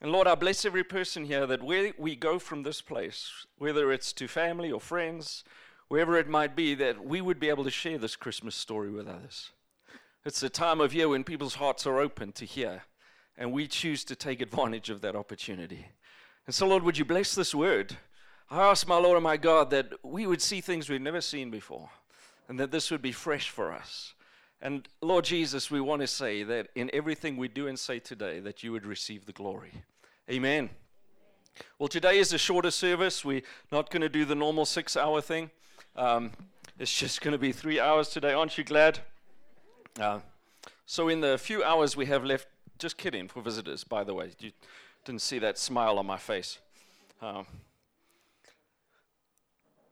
And Lord, I bless every person here that where we go from this place, whether it's to family or friends, wherever it might be, that we would be able to share this Christmas story with others. It's a time of year when people's hearts are open to hear, and we choose to take advantage of that opportunity. And so, Lord, would you bless this word? I ask my Lord and my God that we would see things we've never seen before, and that this would be fresh for us. And Lord Jesus, we want to say that in everything we do and say today, that you would receive the glory. Amen. Well, today is a shorter service. We're not going to do the normal six hour thing. Um, it's just going to be three hours today. Aren't you glad? Uh, so, in the few hours we have left, just kidding for visitors, by the way. You didn't see that smile on my face. Um,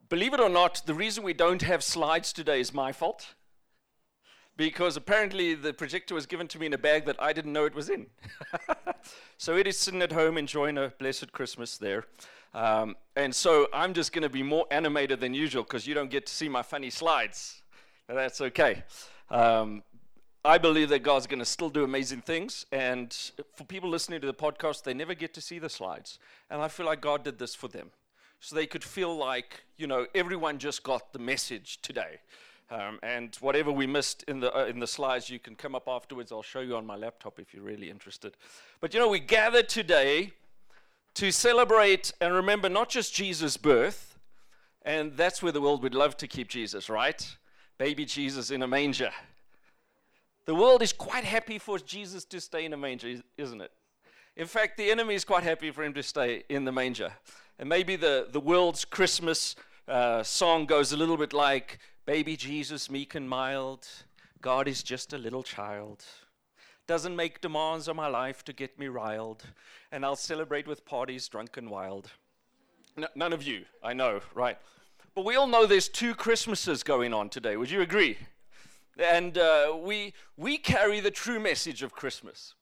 believe it or not, the reason we don't have slides today is my fault because apparently the projector was given to me in a bag that I didn't know it was in. so it is sitting at home enjoying a blessed Christmas there. Um, and so I'm just going to be more animated than usual because you don't get to see my funny slides. that's okay. Um, I believe that God's going to still do amazing things. And for people listening to the podcast, they never get to see the slides. And I feel like God did this for them. So they could feel like, you know, everyone just got the message today. Um, and whatever we missed in the, uh, in the slides, you can come up afterwards. I'll show you on my laptop if you're really interested. But you know, we gather today to celebrate and remember not just Jesus' birth, and that's where the world would love to keep Jesus, right? Baby Jesus in a manger. The world is quite happy for Jesus to stay in a manger, isn't it? In fact, the enemy is quite happy for him to stay in the manger. And maybe the, the world's Christmas uh, song goes a little bit like Baby Jesus, meek and mild, God is just a little child. Doesn't make demands on my life to get me riled, and I'll celebrate with parties drunk and wild. N- none of you, I know, right? But we all know there's two Christmases going on today. Would you agree? And uh, we, we carry the true message of Christmas.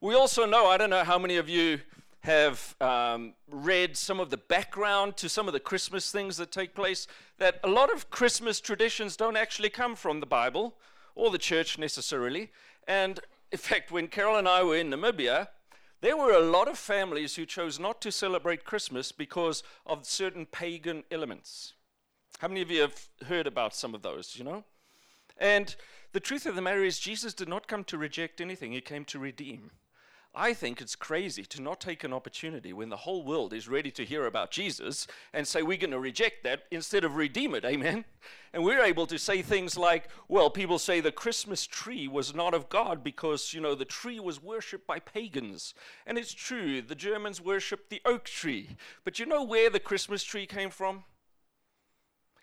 We also know, I don't know how many of you have um, read some of the background to some of the Christmas things that take place, that a lot of Christmas traditions don't actually come from the Bible or the church necessarily. And in fact, when Carol and I were in Namibia, there were a lot of families who chose not to celebrate Christmas because of certain pagan elements. How many of you have heard about some of those, you know? And the truth of the matter is, Jesus did not come to reject anything, he came to redeem. I think it's crazy to not take an opportunity when the whole world is ready to hear about Jesus and say we're going to reject that instead of redeem it. Amen. And we're able to say things like, well, people say the Christmas tree was not of God because, you know, the tree was worshipped by pagans. And it's true, the Germans worshipped the oak tree. But you know where the Christmas tree came from?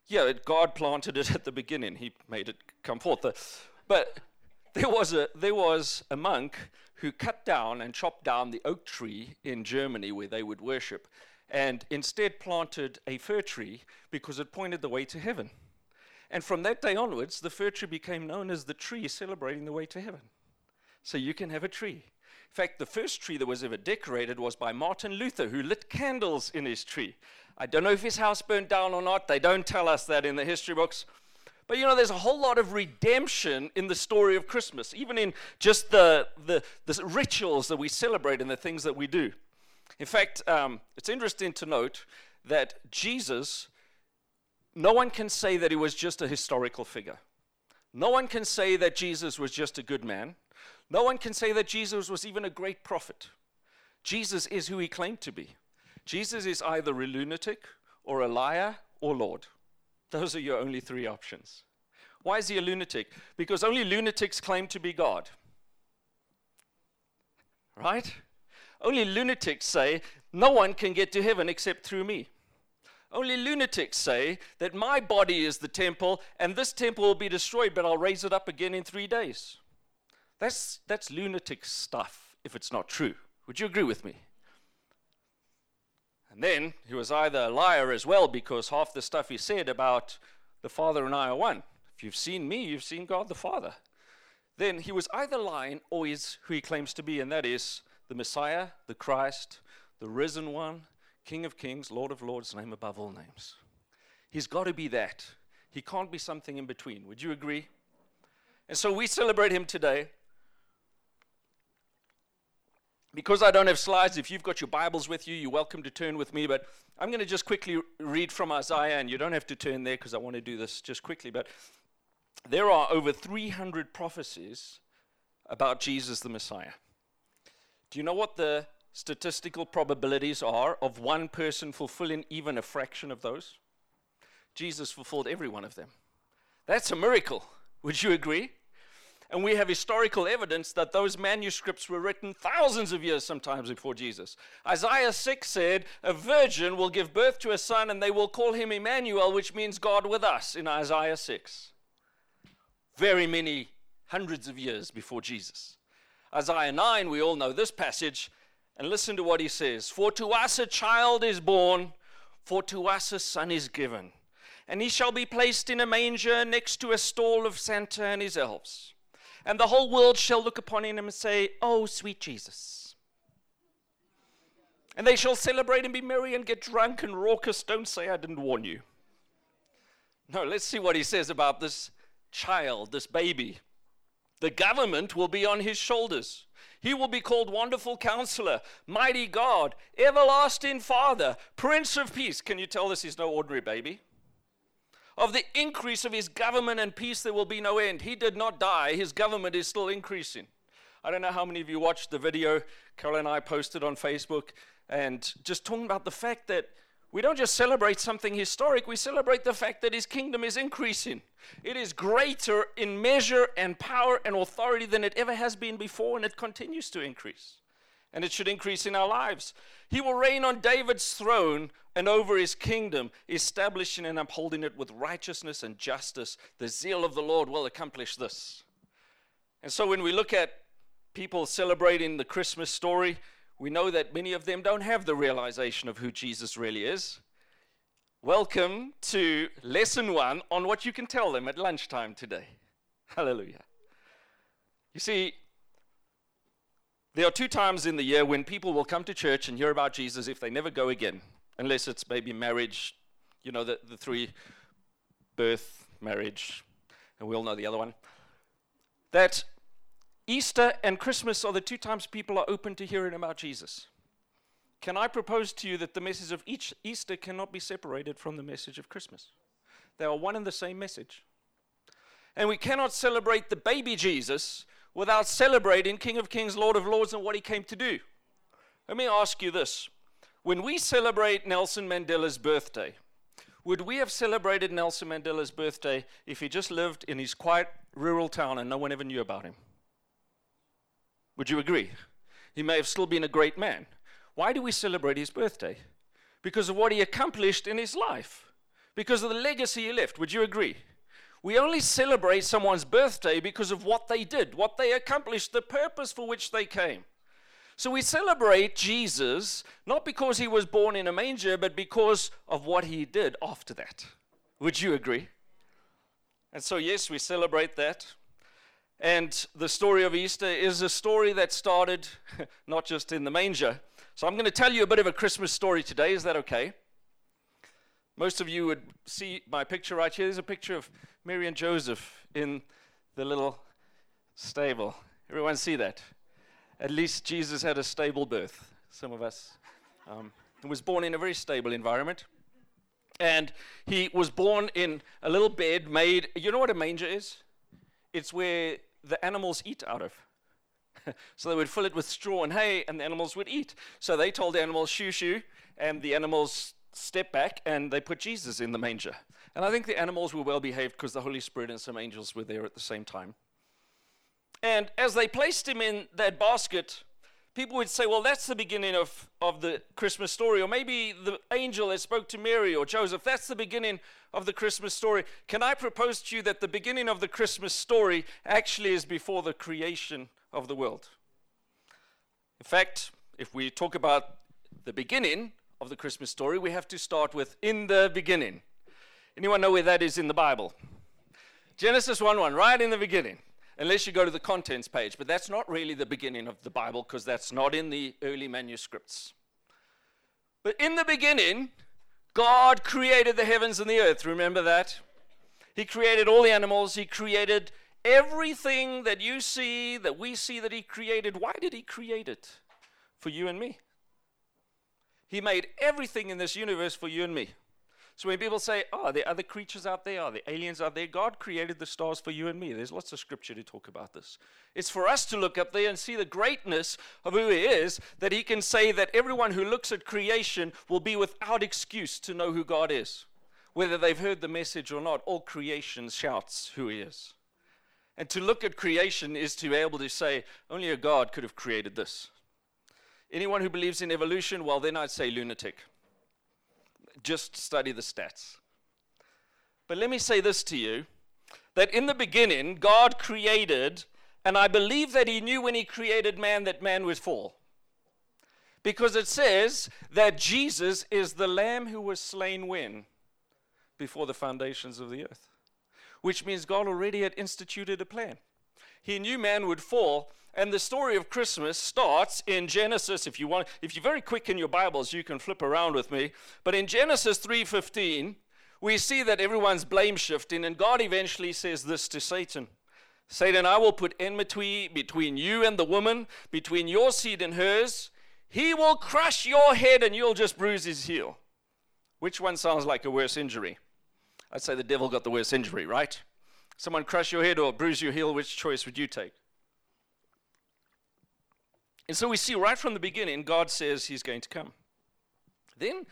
Yeah, God planted it at the beginning. He made it come forth. But there was a there was a monk who cut down and chopped down the oak tree in Germany where they would worship and instead planted a fir tree because it pointed the way to heaven. And from that day onwards, the fir tree became known as the tree celebrating the way to heaven. So you can have a tree. In fact, the first tree that was ever decorated was by Martin Luther, who lit candles in his tree. I don't know if his house burned down or not. They don't tell us that in the history books. But you know, there's a whole lot of redemption in the story of Christmas, even in just the, the, the rituals that we celebrate and the things that we do. In fact, um, it's interesting to note that Jesus, no one can say that he was just a historical figure. No one can say that Jesus was just a good man. No one can say that Jesus was even a great prophet. Jesus is who he claimed to be. Jesus is either a lunatic or a liar or Lord. Those are your only three options. Why is he a lunatic? Because only lunatics claim to be God. Right? Only lunatics say, no one can get to heaven except through me. Only lunatics say that my body is the temple and this temple will be destroyed, but I'll raise it up again in three days. That's, that's lunatic stuff if it's not true. Would you agree with me? And then he was either a liar as well because half the stuff he said about the Father and I are one. If you've seen me, you've seen God the Father. Then he was either lying or is who he claims to be, and that is the Messiah, the Christ, the risen one, King of kings, Lord of lords, name above all names. He's got to be that. He can't be something in between. Would you agree? And so we celebrate him today. Because I don't have slides, if you've got your Bibles with you, you're welcome to turn with me. But I'm going to just quickly read from Isaiah, and you don't have to turn there because I want to do this just quickly. But there are over 300 prophecies about Jesus the Messiah. Do you know what the statistical probabilities are of one person fulfilling even a fraction of those? Jesus fulfilled every one of them. That's a miracle. Would you agree? And we have historical evidence that those manuscripts were written thousands of years sometimes before Jesus. Isaiah 6 said, A virgin will give birth to a son, and they will call him Emmanuel, which means God with us, in Isaiah 6. Very many hundreds of years before Jesus. Isaiah 9, we all know this passage, and listen to what he says For to us a child is born, for to us a son is given, and he shall be placed in a manger next to a stall of Santa and his elves and the whole world shall look upon him and say, Oh, sweet Jesus. And they shall celebrate and be merry and get drunk and raucous. Don't say I didn't warn you. No, let's see what he says about this child, this baby. The government will be on his shoulders. He will be called Wonderful Counselor, Mighty God, Everlasting Father, Prince of Peace. Can you tell this is no ordinary baby? Of the increase of his government and peace, there will be no end. He did not die, his government is still increasing. I don't know how many of you watched the video Carol and I posted on Facebook, and just talking about the fact that we don't just celebrate something historic, we celebrate the fact that his kingdom is increasing. It is greater in measure and power and authority than it ever has been before, and it continues to increase and it should increase in our lives. He will reign on David's throne and over his kingdom, establishing and upholding it with righteousness and justice. The zeal of the Lord will accomplish this. And so when we look at people celebrating the Christmas story, we know that many of them don't have the realization of who Jesus really is. Welcome to lesson one on what you can tell them at lunchtime today. Hallelujah. You see, there are two times in the year when people will come to church and hear about Jesus if they never go again, unless it's maybe marriage, you know, the, the three birth, marriage, and we all know the other one. That Easter and Christmas are the two times people are open to hearing about Jesus. Can I propose to you that the message of each Easter cannot be separated from the message of Christmas? They are one and the same message. And we cannot celebrate the baby Jesus without celebrating King of Kings, Lord of Lords, and what he came to do. Let me ask you this. When we celebrate Nelson Mandela's birthday, would we have celebrated Nelson Mandela's birthday if he just lived in his quiet rural town and no one ever knew about him? Would you agree? He may have still been a great man. Why do we celebrate his birthday? Because of what he accomplished in his life, because of the legacy he left. Would you agree? We only celebrate someone's birthday because of what they did, what they accomplished, the purpose for which they came. So we celebrate Jesus not because he was born in a manger, but because of what he did after that. Would you agree? And so, yes, we celebrate that. And the story of Easter is a story that started not just in the manger. So I'm going to tell you a bit of a Christmas story today. Is that okay? Most of you would see my picture right here. There's a picture of Mary and Joseph in the little stable. Everyone see that? At least Jesus had a stable birth. Some of us. Um, was born in a very stable environment. And he was born in a little bed made, you know what a manger is? It's where the animals eat out of. so they would fill it with straw and hay, and the animals would eat. So they told the animals, shoo shoo, and the animals step back and they put Jesus in the manger. And I think the animals were well behaved because the Holy Spirit and some angels were there at the same time. And as they placed him in that basket, people would say, well, that's the beginning of, of the Christmas story. Or maybe the angel that spoke to Mary or Joseph, that's the beginning of the Christmas story. Can I propose to you that the beginning of the Christmas story actually is before the creation of the world? In fact, if we talk about the beginning, of the Christmas story, we have to start with in the beginning. Anyone know where that is in the Bible? Genesis 1 1, right in the beginning. Unless you go to the contents page, but that's not really the beginning of the Bible because that's not in the early manuscripts. But in the beginning, God created the heavens and the earth. Remember that? He created all the animals, He created everything that you see, that we see that He created. Why did He create it? for you and me. He made everything in this universe for you and me. So when people say, oh, are there other creatures out there? Are there aliens out there? God created the stars for you and me. There's lots of scripture to talk about this. It's for us to look up there and see the greatness of who He is, that He can say that everyone who looks at creation will be without excuse to know who God is. Whether they've heard the message or not, all creation shouts who He is. And to look at creation is to be able to say, only a God could have created this. Anyone who believes in evolution, well, then I'd say lunatic just study the stats. But let me say this to you that in the beginning, God created, and I believe that He knew when He created man that man would fall. Because it says that Jesus is the Lamb who was slain when? Before the foundations of the earth. Which means God already had instituted a plan. He knew man would fall, and the story of Christmas starts in Genesis. If you want, if you're very quick in your Bibles, you can flip around with me. But in Genesis 3:15, we see that everyone's blame shifting, and God eventually says this to Satan. Satan, I will put enmity between you and the woman, between your seed and hers. He will crush your head and you'll just bruise his heel. Which one sounds like a worse injury? I'd say the devil got the worst injury, right? Someone crush your head or bruise your heel, which choice would you take? And so we see right from the beginning, God says he's going to come. Then,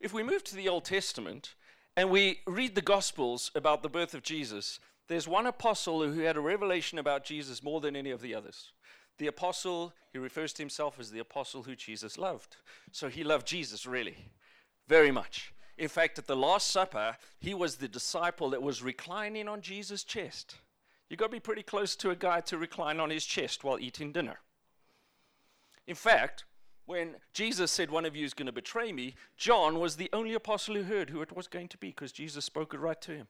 if we move to the Old Testament and we read the Gospels about the birth of Jesus, there's one apostle who had a revelation about Jesus more than any of the others. The apostle, he refers to himself as the apostle who Jesus loved. So he loved Jesus really, very much. In fact, at the Last Supper, he was the disciple that was reclining on Jesus' chest. You've got to be pretty close to a guy to recline on his chest while eating dinner. In fact, when Jesus said, One of you is going to betray me, John was the only apostle who heard who it was going to be because Jesus spoke it right to him.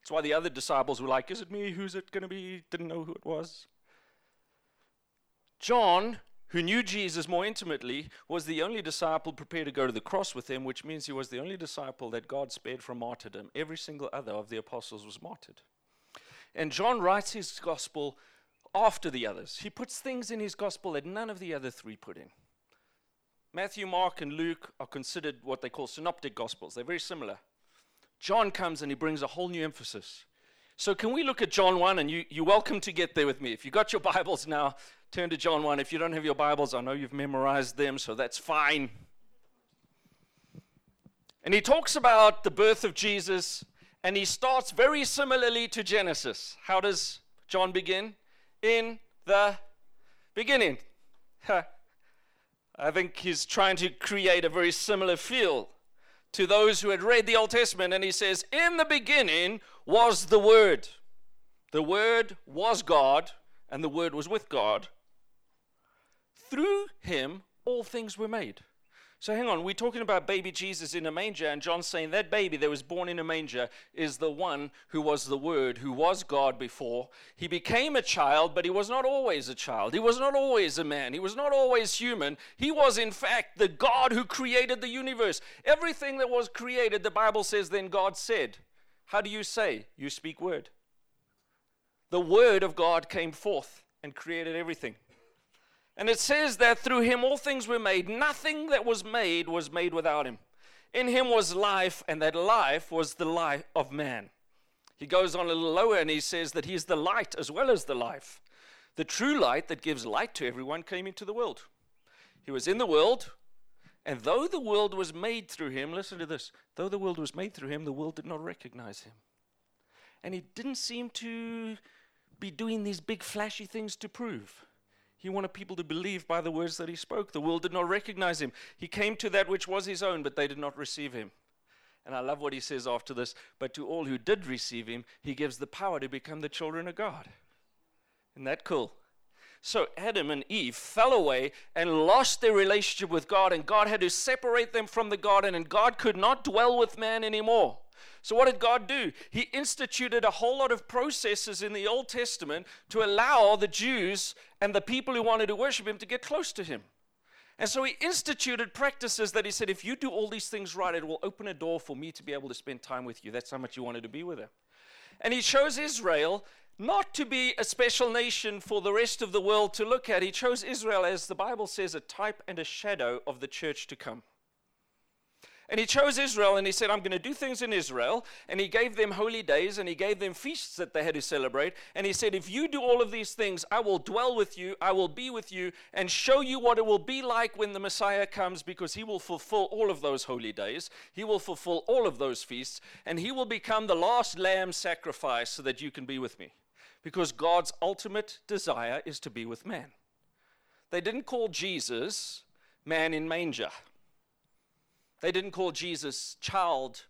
That's why the other disciples were like, Is it me? Who's it going to be? Didn't know who it was. John, who knew Jesus more intimately, was the only disciple prepared to go to the cross with him, which means he was the only disciple that God spared from martyrdom. Every single other of the apostles was martyred. And John writes his gospel after the others. He puts things in his gospel that none of the other three put in. Matthew, Mark, and Luke are considered what they call synoptic gospels. They're very similar. John comes and he brings a whole new emphasis. So, can we look at John 1? And you, you're welcome to get there with me. If you've got your Bibles now, turn to John 1. If you don't have your Bibles, I know you've memorized them, so that's fine. And he talks about the birth of Jesus, and he starts very similarly to Genesis. How does John begin? In the beginning. I think he's trying to create a very similar feel to those who had read the Old Testament. And he says, In the beginning was the Word. The Word was God, and the Word was with God. Through him, all things were made. So hang on, we're talking about baby Jesus in a manger, and John's saying that baby that was born in a manger is the one who was the Word, who was God before. He became a child, but he was not always a child. He was not always a man. He was not always human. He was, in fact, the God who created the universe. Everything that was created, the Bible says, then God said. How do you say? You speak word. The Word of God came forth and created everything. And it says that through him all things were made. Nothing that was made was made without him. In him was life, and that life was the life of man. He goes on a little lower and he says that he is the light as well as the life. The true light that gives light to everyone came into the world. He was in the world, and though the world was made through him, listen to this though the world was made through him, the world did not recognize him. And he didn't seem to be doing these big flashy things to prove. He wanted people to believe by the words that he spoke. The world did not recognize him. He came to that which was his own, but they did not receive him. And I love what he says after this. But to all who did receive him, he gives the power to become the children of God. Isn't that cool? So Adam and Eve fell away and lost their relationship with God, and God had to separate them from the garden, and God could not dwell with man anymore. So, what did God do? He instituted a whole lot of processes in the Old Testament to allow the Jews and the people who wanted to worship Him to get close to Him. And so He instituted practices that He said, if you do all these things right, it will open a door for me to be able to spend time with you. That's how much He wanted to be with Him. And He chose Israel not to be a special nation for the rest of the world to look at. He chose Israel as the Bible says a type and a shadow of the church to come. And he chose Israel and he said, I'm going to do things in Israel. And he gave them holy days and he gave them feasts that they had to celebrate. And he said, If you do all of these things, I will dwell with you, I will be with you, and show you what it will be like when the Messiah comes because he will fulfill all of those holy days. He will fulfill all of those feasts. And he will become the last lamb sacrifice so that you can be with me. Because God's ultimate desire is to be with man. They didn't call Jesus man in manger. They didn't call Jesus child,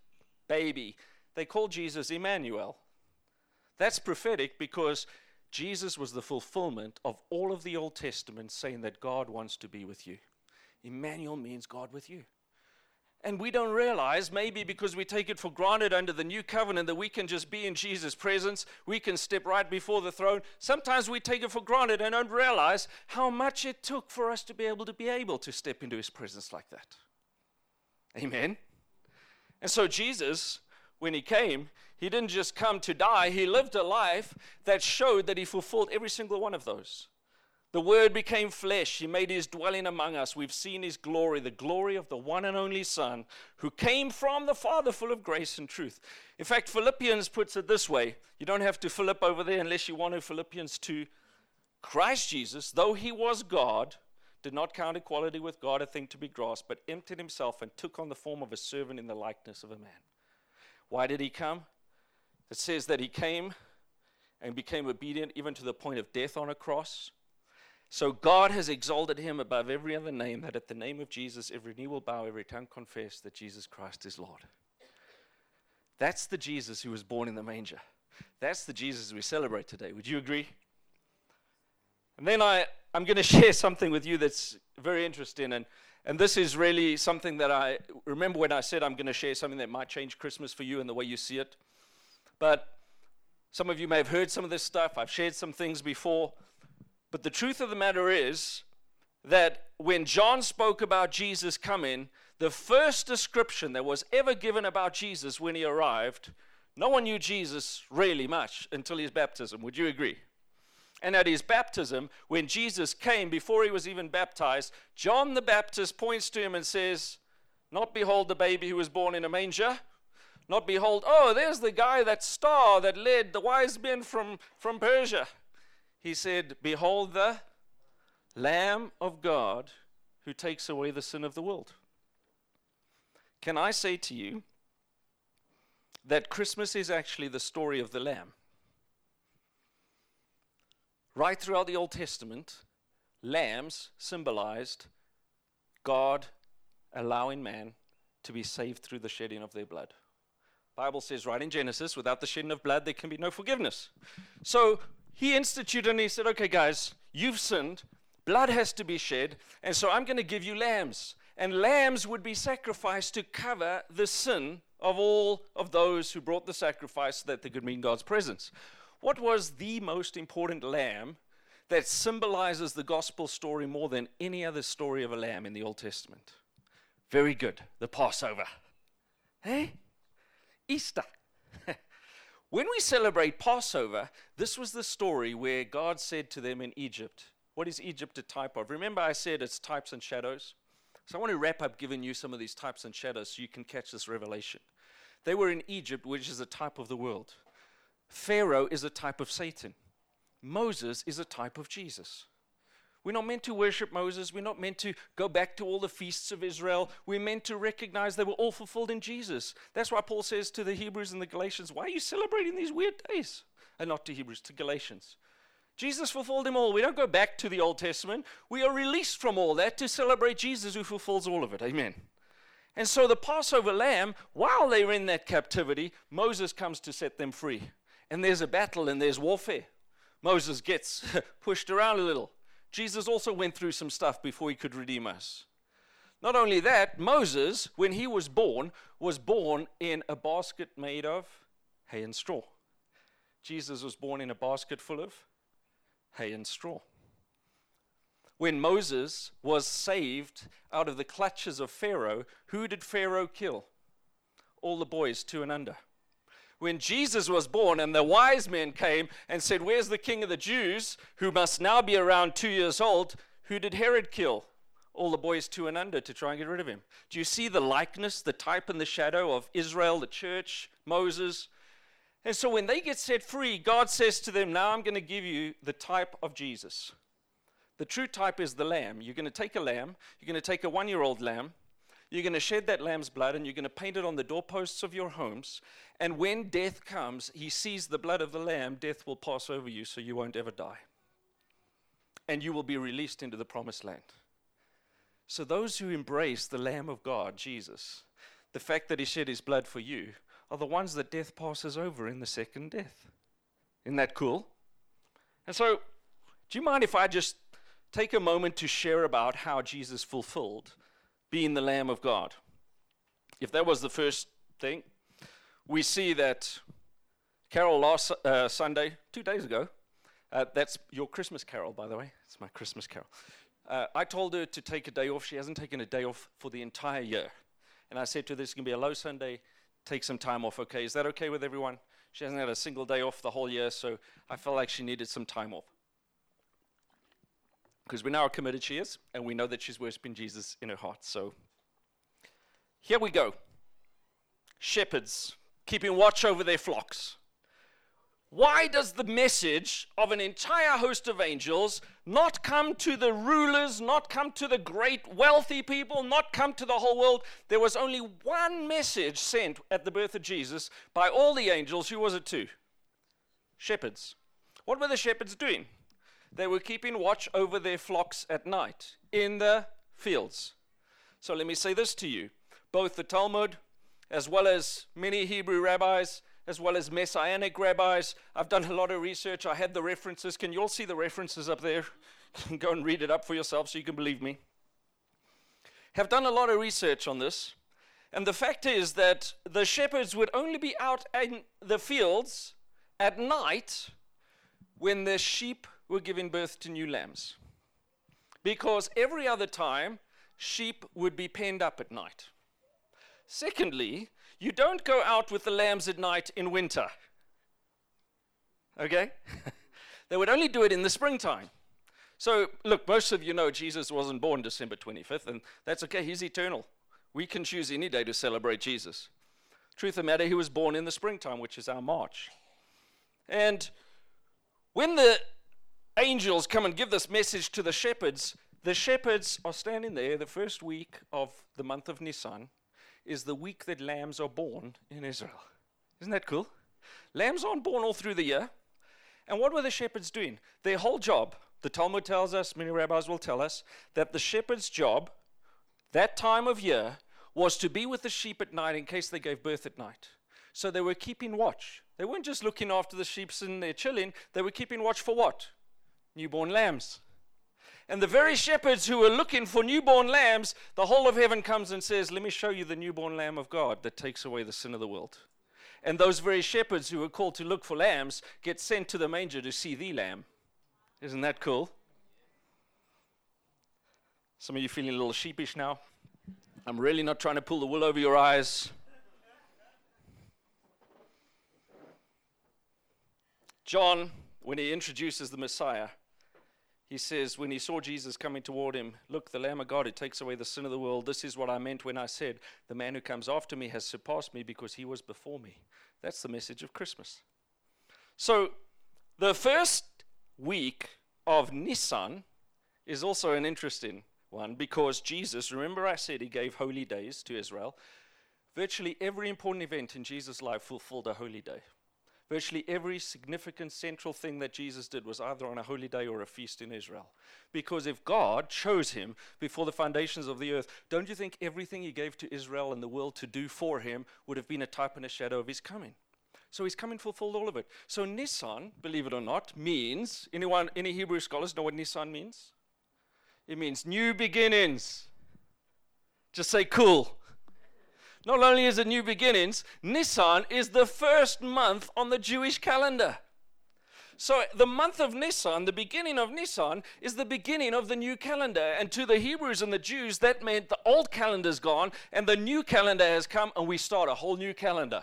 baby. They called Jesus Emmanuel. That's prophetic because Jesus was the fulfillment of all of the Old Testament saying that God wants to be with you. Emmanuel means God with you. And we don't realize, maybe because we take it for granted under the new covenant, that we can just be in Jesus' presence, we can step right before the throne. Sometimes we take it for granted and don't realize how much it took for us to be able to be able to step into his presence like that. Amen. And so Jesus, when he came, he didn't just come to die, he lived a life that showed that he fulfilled every single one of those. The Word became flesh. He made his dwelling among us. We've seen his glory, the glory of the one and only Son, who came from the Father, full of grace and truth. In fact, Philippians puts it this way you don't have to flip over there unless you want to. Philippians 2 Christ Jesus, though he was God, did not count equality with God a thing to be grasped, but emptied himself and took on the form of a servant in the likeness of a man. Why did he come? It says that he came and became obedient even to the point of death on a cross. So God has exalted him above every other name, that at the name of Jesus every knee will bow, every tongue confess that Jesus Christ is Lord. That's the Jesus who was born in the manger. That's the Jesus we celebrate today. Would you agree? And then I, I'm going to share something with you that's very interesting. And, and this is really something that I remember when I said I'm going to share something that might change Christmas for you and the way you see it. But some of you may have heard some of this stuff. I've shared some things before. But the truth of the matter is that when John spoke about Jesus coming, the first description that was ever given about Jesus when he arrived, no one knew Jesus really much until his baptism. Would you agree? And at his baptism, when Jesus came, before he was even baptized, John the Baptist points to him and says, Not behold the baby who was born in a manger, not behold, oh, there's the guy, that star that led the wise men from, from Persia. He said, Behold the Lamb of God who takes away the sin of the world. Can I say to you that Christmas is actually the story of the Lamb? Right throughout the Old Testament, lambs symbolized God allowing man to be saved through the shedding of their blood. Bible says right in Genesis, without the shedding of blood, there can be no forgiveness. So he instituted and he said, okay, guys, you've sinned. Blood has to be shed. And so I'm going to give you lambs. And lambs would be sacrificed to cover the sin of all of those who brought the sacrifice so that they could in God's presence. What was the most important lamb that symbolizes the gospel story more than any other story of a lamb in the Old Testament? Very good. The Passover. Hey? Easter. when we celebrate Passover, this was the story where God said to them in Egypt, What is Egypt a type of? Remember, I said it's types and shadows? So I want to wrap up giving you some of these types and shadows so you can catch this revelation. They were in Egypt, which is a type of the world. Pharaoh is a type of Satan. Moses is a type of Jesus. We're not meant to worship Moses. We're not meant to go back to all the feasts of Israel. We're meant to recognize they were all fulfilled in Jesus. That's why Paul says to the Hebrews and the Galatians, Why are you celebrating these weird days? And not to Hebrews, to Galatians. Jesus fulfilled them all. We don't go back to the Old Testament. We are released from all that to celebrate Jesus who fulfills all of it. Amen. And so the Passover lamb, while they're in that captivity, Moses comes to set them free and there's a battle and there's warfare. Moses gets pushed around a little. Jesus also went through some stuff before he could redeem us. Not only that, Moses, when he was born, was born in a basket made of hay and straw. Jesus was born in a basket full of hay and straw. When Moses was saved out of the clutches of Pharaoh, who did Pharaoh kill? All the boys two and under. When Jesus was born and the wise men came and said, Where's the king of the Jews who must now be around two years old? Who did Herod kill? All the boys two and under to try and get rid of him. Do you see the likeness, the type and the shadow of Israel, the church, Moses? And so when they get set free, God says to them, Now I'm going to give you the type of Jesus. The true type is the lamb. You're going to take a lamb, you're going to take a one year old lamb, you're going to shed that lamb's blood, and you're going to paint it on the doorposts of your homes. And when death comes, he sees the blood of the lamb, death will pass over you so you won't ever die. And you will be released into the promised land. So, those who embrace the Lamb of God, Jesus, the fact that he shed his blood for you, are the ones that death passes over in the second death. Isn't that cool? And so, do you mind if I just take a moment to share about how Jesus fulfilled being the Lamb of God. If that was the first thing, we see that Carol last uh, Sunday, two days ago, uh, that's your Christmas carol, by the way. It's my Christmas carol. Uh, I told her to take a day off. She hasn't taken a day off for the entire year. And I said to her, This is going to be a low Sunday. Take some time off, okay? Is that okay with everyone? She hasn't had a single day off the whole year, so I felt like she needed some time off because we know how committed she is, and we know that she's worshiping Jesus in her heart. So here we go. Shepherds keeping watch over their flocks. Why does the message of an entire host of angels not come to the rulers, not come to the great wealthy people, not come to the whole world? There was only one message sent at the birth of Jesus by all the angels. Who was it to? Shepherds. What were the shepherds doing? They were keeping watch over their flocks at night in the fields. So let me say this to you both the Talmud, as well as many Hebrew rabbis, as well as Messianic rabbis. I've done a lot of research. I had the references. Can you all see the references up there? Go and read it up for yourself so you can believe me. Have done a lot of research on this. And the fact is that the shepherds would only be out in the fields at night when the sheep were giving birth to new lambs. Because every other time, sheep would be penned up at night. Secondly, you don't go out with the lambs at night in winter. Okay? they would only do it in the springtime. So, look, most of you know Jesus wasn't born December 25th, and that's okay, he's eternal. We can choose any day to celebrate Jesus. Truth of the matter, he was born in the springtime, which is our March. And when the angels come and give this message to the shepherds, the shepherds are standing there. The first week of the month of Nisan is the week that lambs are born in Israel. Isn't that cool? Lambs aren't born all through the year. And what were the shepherds doing? Their whole job, the Talmud tells us, many rabbis will tell us, that the shepherd's job that time of year was to be with the sheep at night in case they gave birth at night. So they were keeping watch. They weren't just looking after the sheep sitting there chilling, they were keeping watch for what? Newborn lambs. And the very shepherds who were looking for newborn lambs, the whole of heaven comes and says, Let me show you the newborn lamb of God that takes away the sin of the world. And those very shepherds who were called to look for lambs get sent to the manger to see the lamb. Isn't that cool? Some of you feeling a little sheepish now? I'm really not trying to pull the wool over your eyes. John, when he introduces the Messiah, he says, when he saw Jesus coming toward him, Look, the Lamb of God who takes away the sin of the world. This is what I meant when I said, The man who comes after me has surpassed me because he was before me. That's the message of Christmas. So, the first week of Nisan is also an interesting one because Jesus, remember I said he gave holy days to Israel. Virtually every important event in Jesus' life fulfilled a holy day. Virtually every significant central thing that Jesus did was either on a holy day or a feast in Israel. Because if God chose him before the foundations of the earth, don't you think everything he gave to Israel and the world to do for him would have been a type and a shadow of his coming? So he's coming fulfilled all of it. So Nisan, believe it or not, means anyone any Hebrew scholars know what Nisan means? It means new beginnings. Just say cool. Not only is it new beginnings, Nisan is the first month on the Jewish calendar. So the month of Nisan, the beginning of Nisan, is the beginning of the new calendar. And to the Hebrews and the Jews, that meant the old calendar's gone and the new calendar has come and we start a whole new calendar.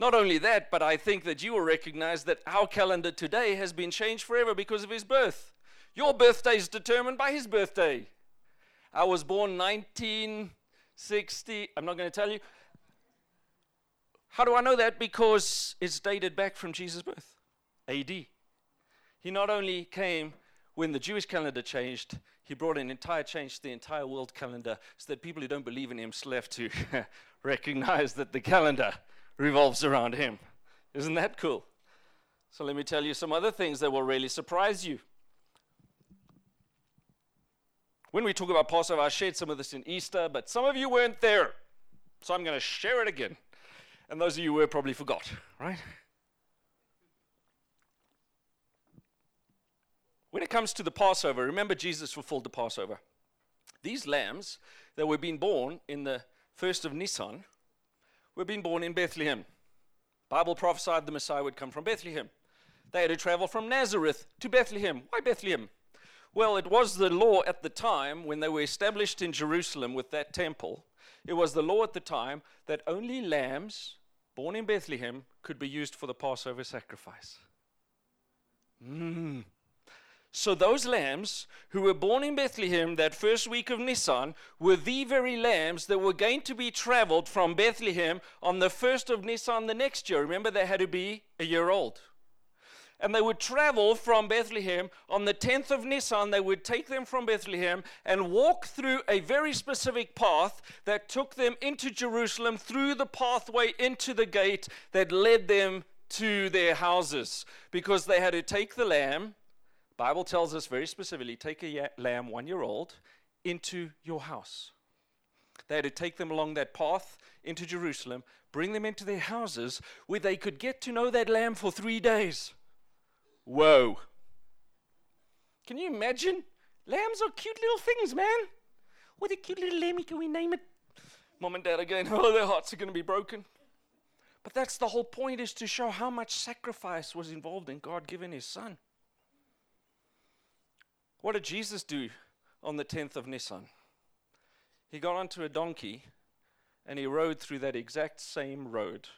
Not only that, but I think that you will recognize that our calendar today has been changed forever because of his birth. Your birthday is determined by his birthday. I was born 1960. I'm not going to tell you. How do I know that? Because it's dated back from Jesus' birth, AD. He not only came when the Jewish calendar changed, he brought an entire change to the entire world calendar so that people who don't believe in him still have to recognize that the calendar revolves around him. Isn't that cool? So let me tell you some other things that will really surprise you. When we talk about Passover, I shared some of this in Easter, but some of you weren't there. So I'm going to share it again. And those of you who were probably forgot, right? When it comes to the Passover, remember Jesus fulfilled the Passover. These lambs that were being born in the first of Nisan were being born in Bethlehem. Bible prophesied the Messiah would come from Bethlehem. They had to travel from Nazareth to Bethlehem. Why Bethlehem? Well, it was the law at the time when they were established in Jerusalem with that temple. It was the law at the time that only lambs born in Bethlehem could be used for the Passover sacrifice. Mm. So those lambs who were born in Bethlehem that first week of Nisan were the very lambs that were going to be traveled from Bethlehem on the first of Nisan the next year. Remember, they had to be a year old. And they would travel from Bethlehem on the 10th of Nisan. They would take them from Bethlehem and walk through a very specific path that took them into Jerusalem through the pathway into the gate that led them to their houses because they had to take the lamb Bible tells us very specifically take a lamb one year old into your house. They had to take them along that path into Jerusalem, bring them into their houses where they could get to know that lamb for three days. Whoa. Can you imagine? Lambs are cute little things, man. What a cute little lamb can we name it? Mom and dad again, oh, their hearts are going to be broken. But that's the whole point is to show how much sacrifice was involved in God giving his son. What did Jesus do on the 10th of Nisan? He got onto a donkey and he rode through that exact same road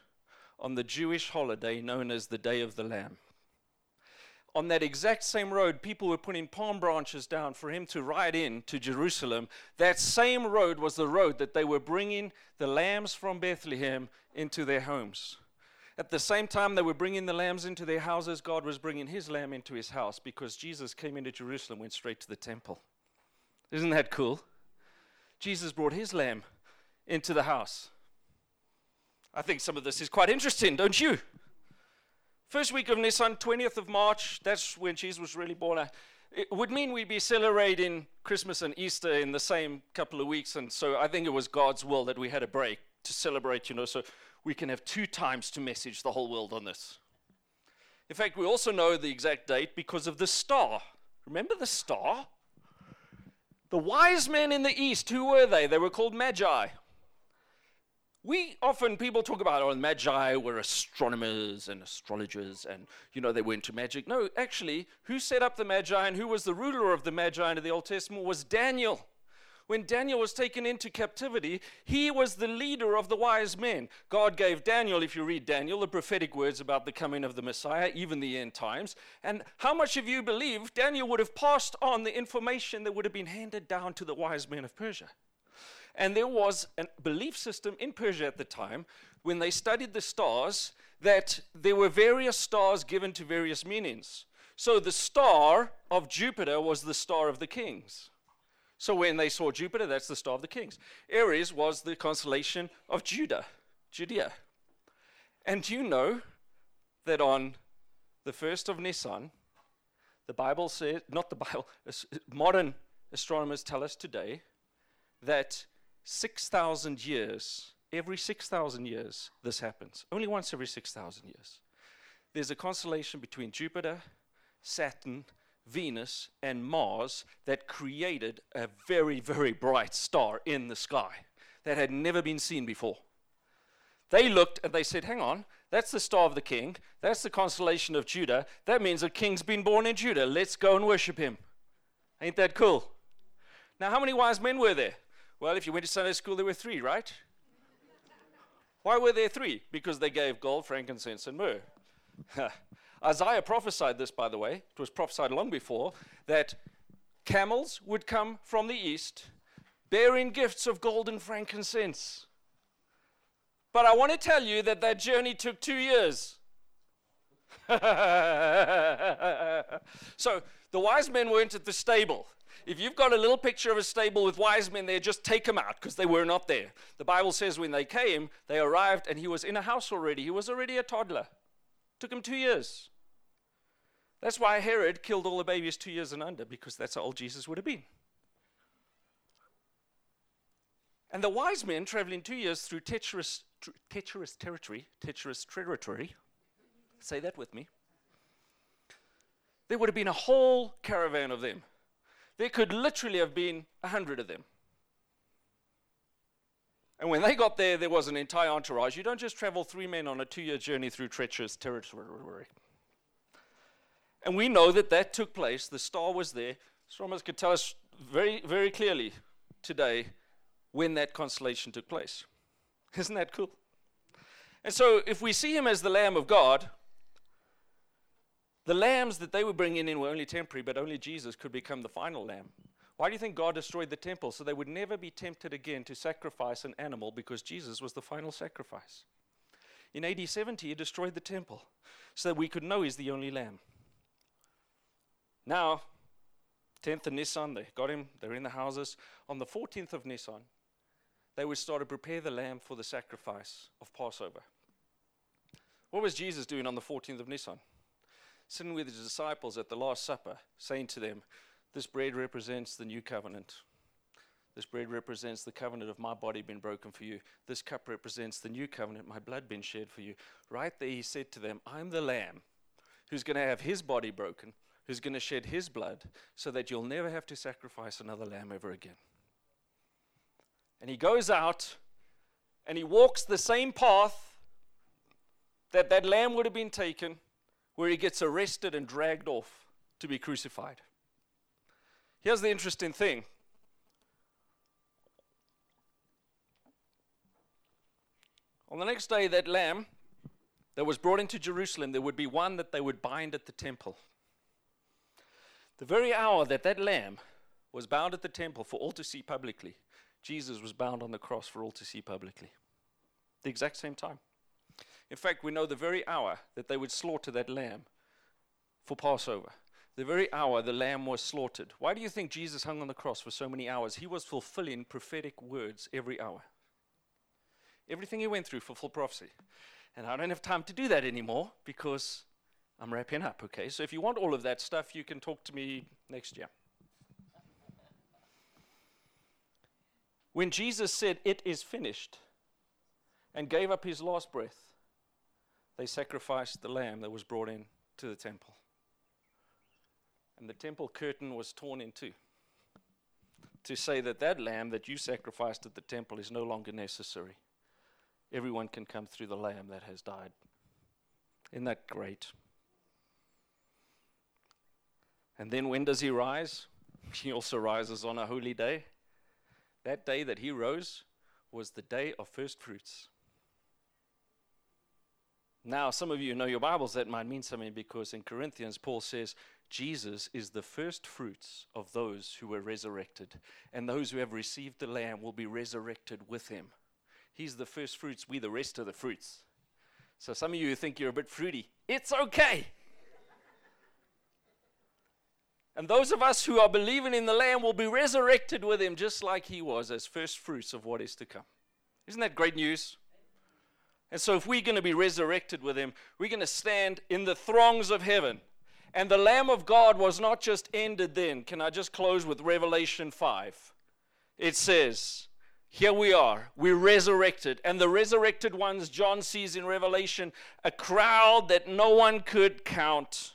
on the Jewish holiday known as the Day of the Lamb. On that exact same road, people were putting palm branches down for him to ride in to Jerusalem. That same road was the road that they were bringing the lambs from Bethlehem into their homes. At the same time they were bringing the lambs into their houses, God was bringing his lamb into his house because Jesus came into Jerusalem, went straight to the temple. Isn't that cool? Jesus brought his lamb into the house. I think some of this is quite interesting, don't you? First week of Nisan, 20th of March, that's when Jesus was really born. It would mean we'd be celebrating Christmas and Easter in the same couple of weeks, and so I think it was God's will that we had a break to celebrate, you know. So we can have two times to message the whole world on this. In fact, we also know the exact date because of the star. Remember the star? The wise men in the east, who were they? They were called magi. We often, people talk about, oh, magi were astronomers and astrologers and, you know, they were into magic. No, actually, who set up the magi and who was the ruler of the magi in the Old Testament was Daniel when Daniel was taken into captivity, he was the leader of the wise men. God gave Daniel, if you read Daniel, the prophetic words about the coming of the Messiah, even the end times. And how much of you believe Daniel would have passed on the information that would have been handed down to the wise men of Persia? And there was a belief system in Persia at the time when they studied the stars that there were various stars given to various meanings. So the star of Jupiter was the star of the kings. So when they saw Jupiter, that's the star of the kings. Aries was the constellation of Judah, Judea. And you know that on the first of Nisan, the Bible says, not the Bible, modern astronomers tell us today that 6,000 years, every 6,000 years, this happens. Only once every 6,000 years. There's a constellation between Jupiter, Saturn, Venus, and Mars that created a very, very bright star in the sky that had never been seen before. They looked and they said, Hang on, that's the star of the king. That's the constellation of Judah. That means a king's been born in Judah. Let's go and worship him. Ain't that cool? Now, how many wise men were there? Well, if you went to Sunday school, there were three, right? Why were there three? Because they gave gold, frankincense, and myrrh. Isaiah prophesied this, by the way. It was prophesied long before that camels would come from the east bearing gifts of gold and frankincense. But I want to tell you that that journey took two years. so the wise men weren't at the stable. If you've got a little picture of a stable with wise men there, just take them out because they were not there. The Bible says when they came, they arrived and he was in a house already. He was already a toddler. Took him two years. That's why Herod killed all the babies two years and under because that's how old Jesus would have been. And the wise men traveling two years through treacherous, treacherous territory, treacherous territory, say that with me, there would have been a whole caravan of them. There could literally have been a hundred of them. And when they got there, there was an entire entourage. You don't just travel three men on a two year journey through treacherous territory. And we know that that took place. The star was there. Astronomers could tell us very, very clearly today when that constellation took place. Isn't that cool? And so, if we see him as the Lamb of God, the lambs that they were bringing in were only temporary, but only Jesus could become the final lamb. Why do you think God destroyed the temple? So they would never be tempted again to sacrifice an animal because Jesus was the final sacrifice. In AD 70, he destroyed the temple so that we could know he's the only lamb. Now, 10th of Nisan, they got him, they're in the houses. On the 14th of Nisan, they would start to prepare the lamb for the sacrifice of Passover. What was Jesus doing on the 14th of Nisan? Sitting with his disciples at the Last Supper, saying to them, This bread represents the new covenant. This bread represents the covenant of my body being broken for you. This cup represents the new covenant, my blood being shed for you. Right there, he said to them, I'm the lamb who's going to have his body broken, who's going to shed his blood, so that you'll never have to sacrifice another lamb ever again. And he goes out and he walks the same path that that lamb would have been taken, where he gets arrested and dragged off to be crucified. Here's the interesting thing. On the next day, that lamb that was brought into Jerusalem, there would be one that they would bind at the temple. The very hour that that lamb was bound at the temple for all to see publicly, Jesus was bound on the cross for all to see publicly. The exact same time. In fact, we know the very hour that they would slaughter that lamb for Passover. The very hour the lamb was slaughtered. Why do you think Jesus hung on the cross for so many hours? He was fulfilling prophetic words every hour. Everything he went through fulfilled prophecy. And I don't have time to do that anymore because I'm wrapping up, okay? So if you want all of that stuff, you can talk to me next year. When Jesus said, It is finished, and gave up his last breath, they sacrificed the lamb that was brought in to the temple. And the temple curtain was torn in two to say that that lamb that you sacrificed at the temple is no longer necessary. Everyone can come through the lamb that has died. Isn't that great? And then when does he rise? He also rises on a holy day. That day that he rose was the day of first fruits. Now, some of you know your Bibles, that might mean something because in Corinthians, Paul says, Jesus is the first fruits of those who were resurrected, and those who have received the Lamb will be resurrected with him. He's the first fruits, we the rest of the fruits. So, some of you think you're a bit fruity. It's okay. And those of us who are believing in the Lamb will be resurrected with him just like he was as first fruits of what is to come. Isn't that great news? And so, if we're going to be resurrected with him, we're going to stand in the throngs of heaven. And the Lamb of God was not just ended then. Can I just close with Revelation 5? It says, Here we are, we're resurrected. And the resurrected ones, John sees in Revelation, a crowd that no one could count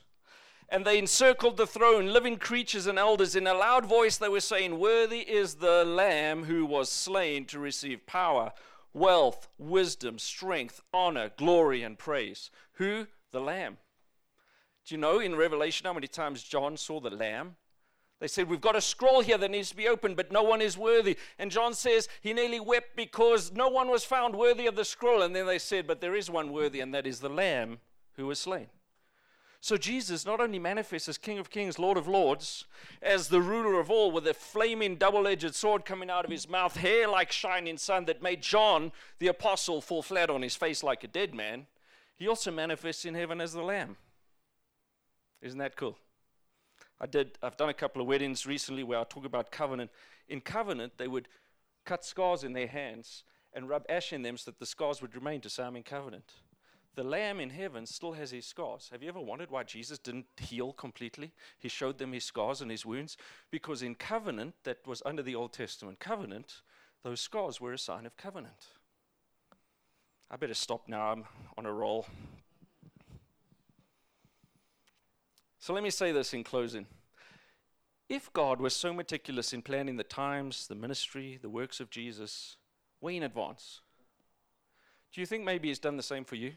and they encircled the throne, living creatures and elders. In a loud voice, they were saying, Worthy is the Lamb who was slain to receive power, wealth, wisdom, strength, honor, glory, and praise. Who? The Lamb. Do you know in Revelation how many times John saw the Lamb? They said, We've got a scroll here that needs to be opened, but no one is worthy. And John says he nearly wept because no one was found worthy of the scroll. And then they said, But there is one worthy, and that is the Lamb who was slain. So Jesus not only manifests as King of Kings, Lord of Lords, as the ruler of all, with a flaming double edged sword coming out of his mouth, hair like shining sun that made John the apostle fall flat on his face like a dead man, he also manifests in heaven as the Lamb. Isn't that cool? I did, I've done a couple of weddings recently where I talk about covenant. In covenant, they would cut scars in their hands and rub ash in them so that the scars would remain to say, I'm in covenant. The lamb in heaven still has his scars. Have you ever wondered why Jesus didn't heal completely? He showed them his scars and his wounds because in covenant, that was under the Old Testament covenant, those scars were a sign of covenant. I better stop now. I'm on a roll. So let me say this in closing. If God was so meticulous in planning the times, the ministry, the works of Jesus way in advance, do you think maybe He's done the same for you?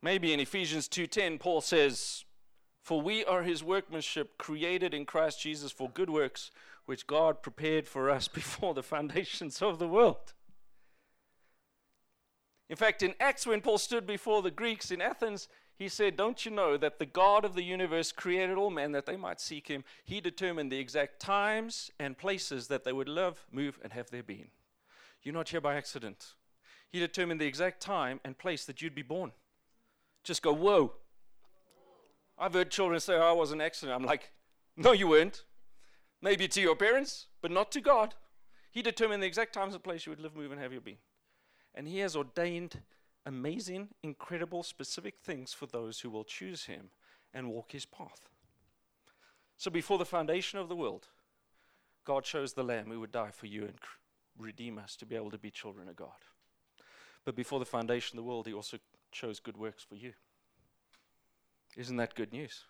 Maybe in Ephesians 2:10 Paul says, "For we are his workmanship created in Christ Jesus for good works which God prepared for us before the foundations of the world." In fact, in Acts, when Paul stood before the Greeks in Athens, he said, Don't you know that the God of the universe created all men that they might seek him? He determined the exact times and places that they would live, move, and have their being. You're not here by accident. He determined the exact time and place that you'd be born. Just go, Whoa. I've heard children say, oh, I was an accident. I'm like, No, you weren't. Maybe to your parents, but not to God. He determined the exact times and place you would live, move, and have your being. And He has ordained amazing, incredible, specific things for those who will choose Him and walk His path. So before the foundation of the world, God chose the Lamb who would die for you and redeem us to be able to be children of God. But before the foundation of the world, He also chose good works for you. Isn't that good news?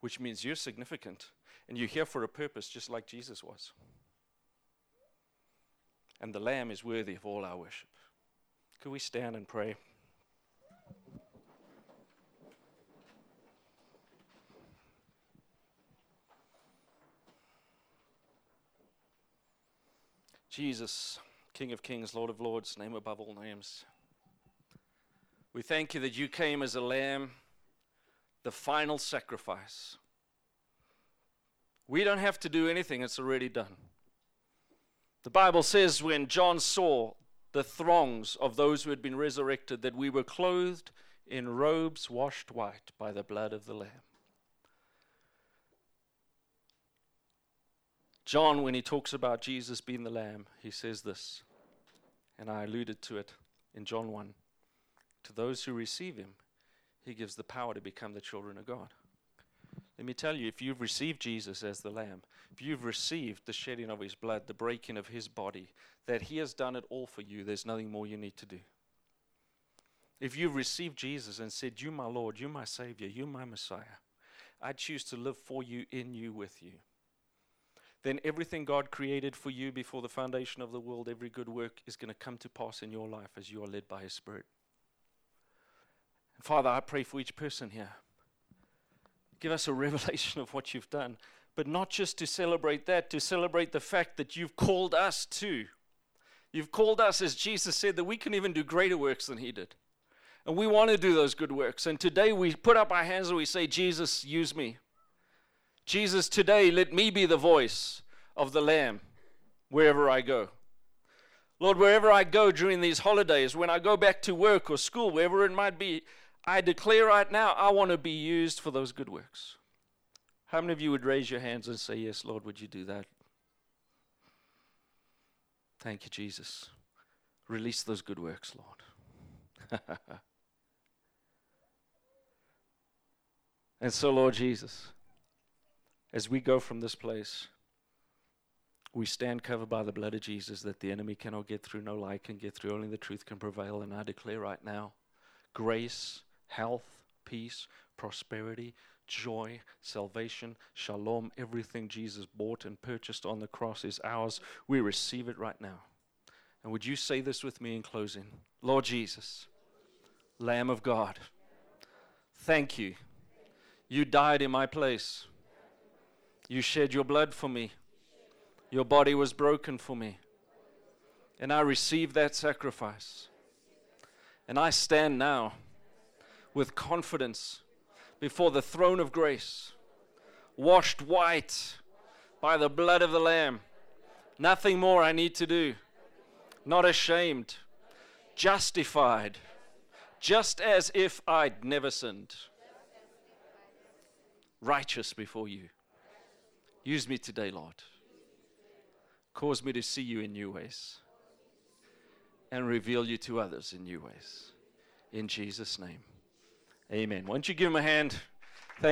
Which means you're significant and you're here for a purpose just like Jesus was. And the Lamb is worthy of all our worship. Could we stand and pray? Jesus, King of Kings, Lord of Lords, name above all names. We thank you that you came as a lamb, the final sacrifice. We don't have to do anything, it's already done. The Bible says when John saw the throngs of those who had been resurrected, that we were clothed in robes washed white by the blood of the Lamb. John, when he talks about Jesus being the Lamb, he says this, and I alluded to it in John 1. To those who receive him, he gives the power to become the children of God. Let me tell you, if you've received Jesus as the Lamb, if you've received the shedding of his blood, the breaking of his body, that he has done it all for you, there's nothing more you need to do. If you've received Jesus and said, You, my Lord, you, my Savior, you, my Messiah, I choose to live for you, in you, with you, then everything God created for you before the foundation of the world, every good work, is going to come to pass in your life as you are led by His Spirit. Father, I pray for each person here Give us a revelation of what you've done. But not just to celebrate that, to celebrate the fact that you've called us too. You've called us, as Jesus said, that we can even do greater works than he did. And we want to do those good works. And today we put up our hands and we say, Jesus, use me. Jesus, today let me be the voice of the Lamb wherever I go. Lord, wherever I go during these holidays, when I go back to work or school, wherever it might be, I declare right now, I want to be used for those good works. How many of you would raise your hands and say, Yes, Lord, would you do that? Thank you, Jesus. Release those good works, Lord. and so, Lord Jesus, as we go from this place, we stand covered by the blood of Jesus that the enemy cannot get through, no lie can get through, only the truth can prevail. And I declare right now grace health, peace, prosperity, joy, salvation, shalom, everything Jesus bought and purchased on the cross is ours. We receive it right now. And would you say this with me in closing? Lord Jesus, Lamb of God, thank you. You died in my place. You shed your blood for me. Your body was broken for me. And I receive that sacrifice. And I stand now with confidence before the throne of grace, washed white by the blood of the Lamb. Nothing more I need to do. Not ashamed, justified, just as if I'd never sinned. Righteous before you. Use me today, Lord. Cause me to see you in new ways and reveal you to others in new ways. In Jesus' name. Amen. Why don't you give him a hand?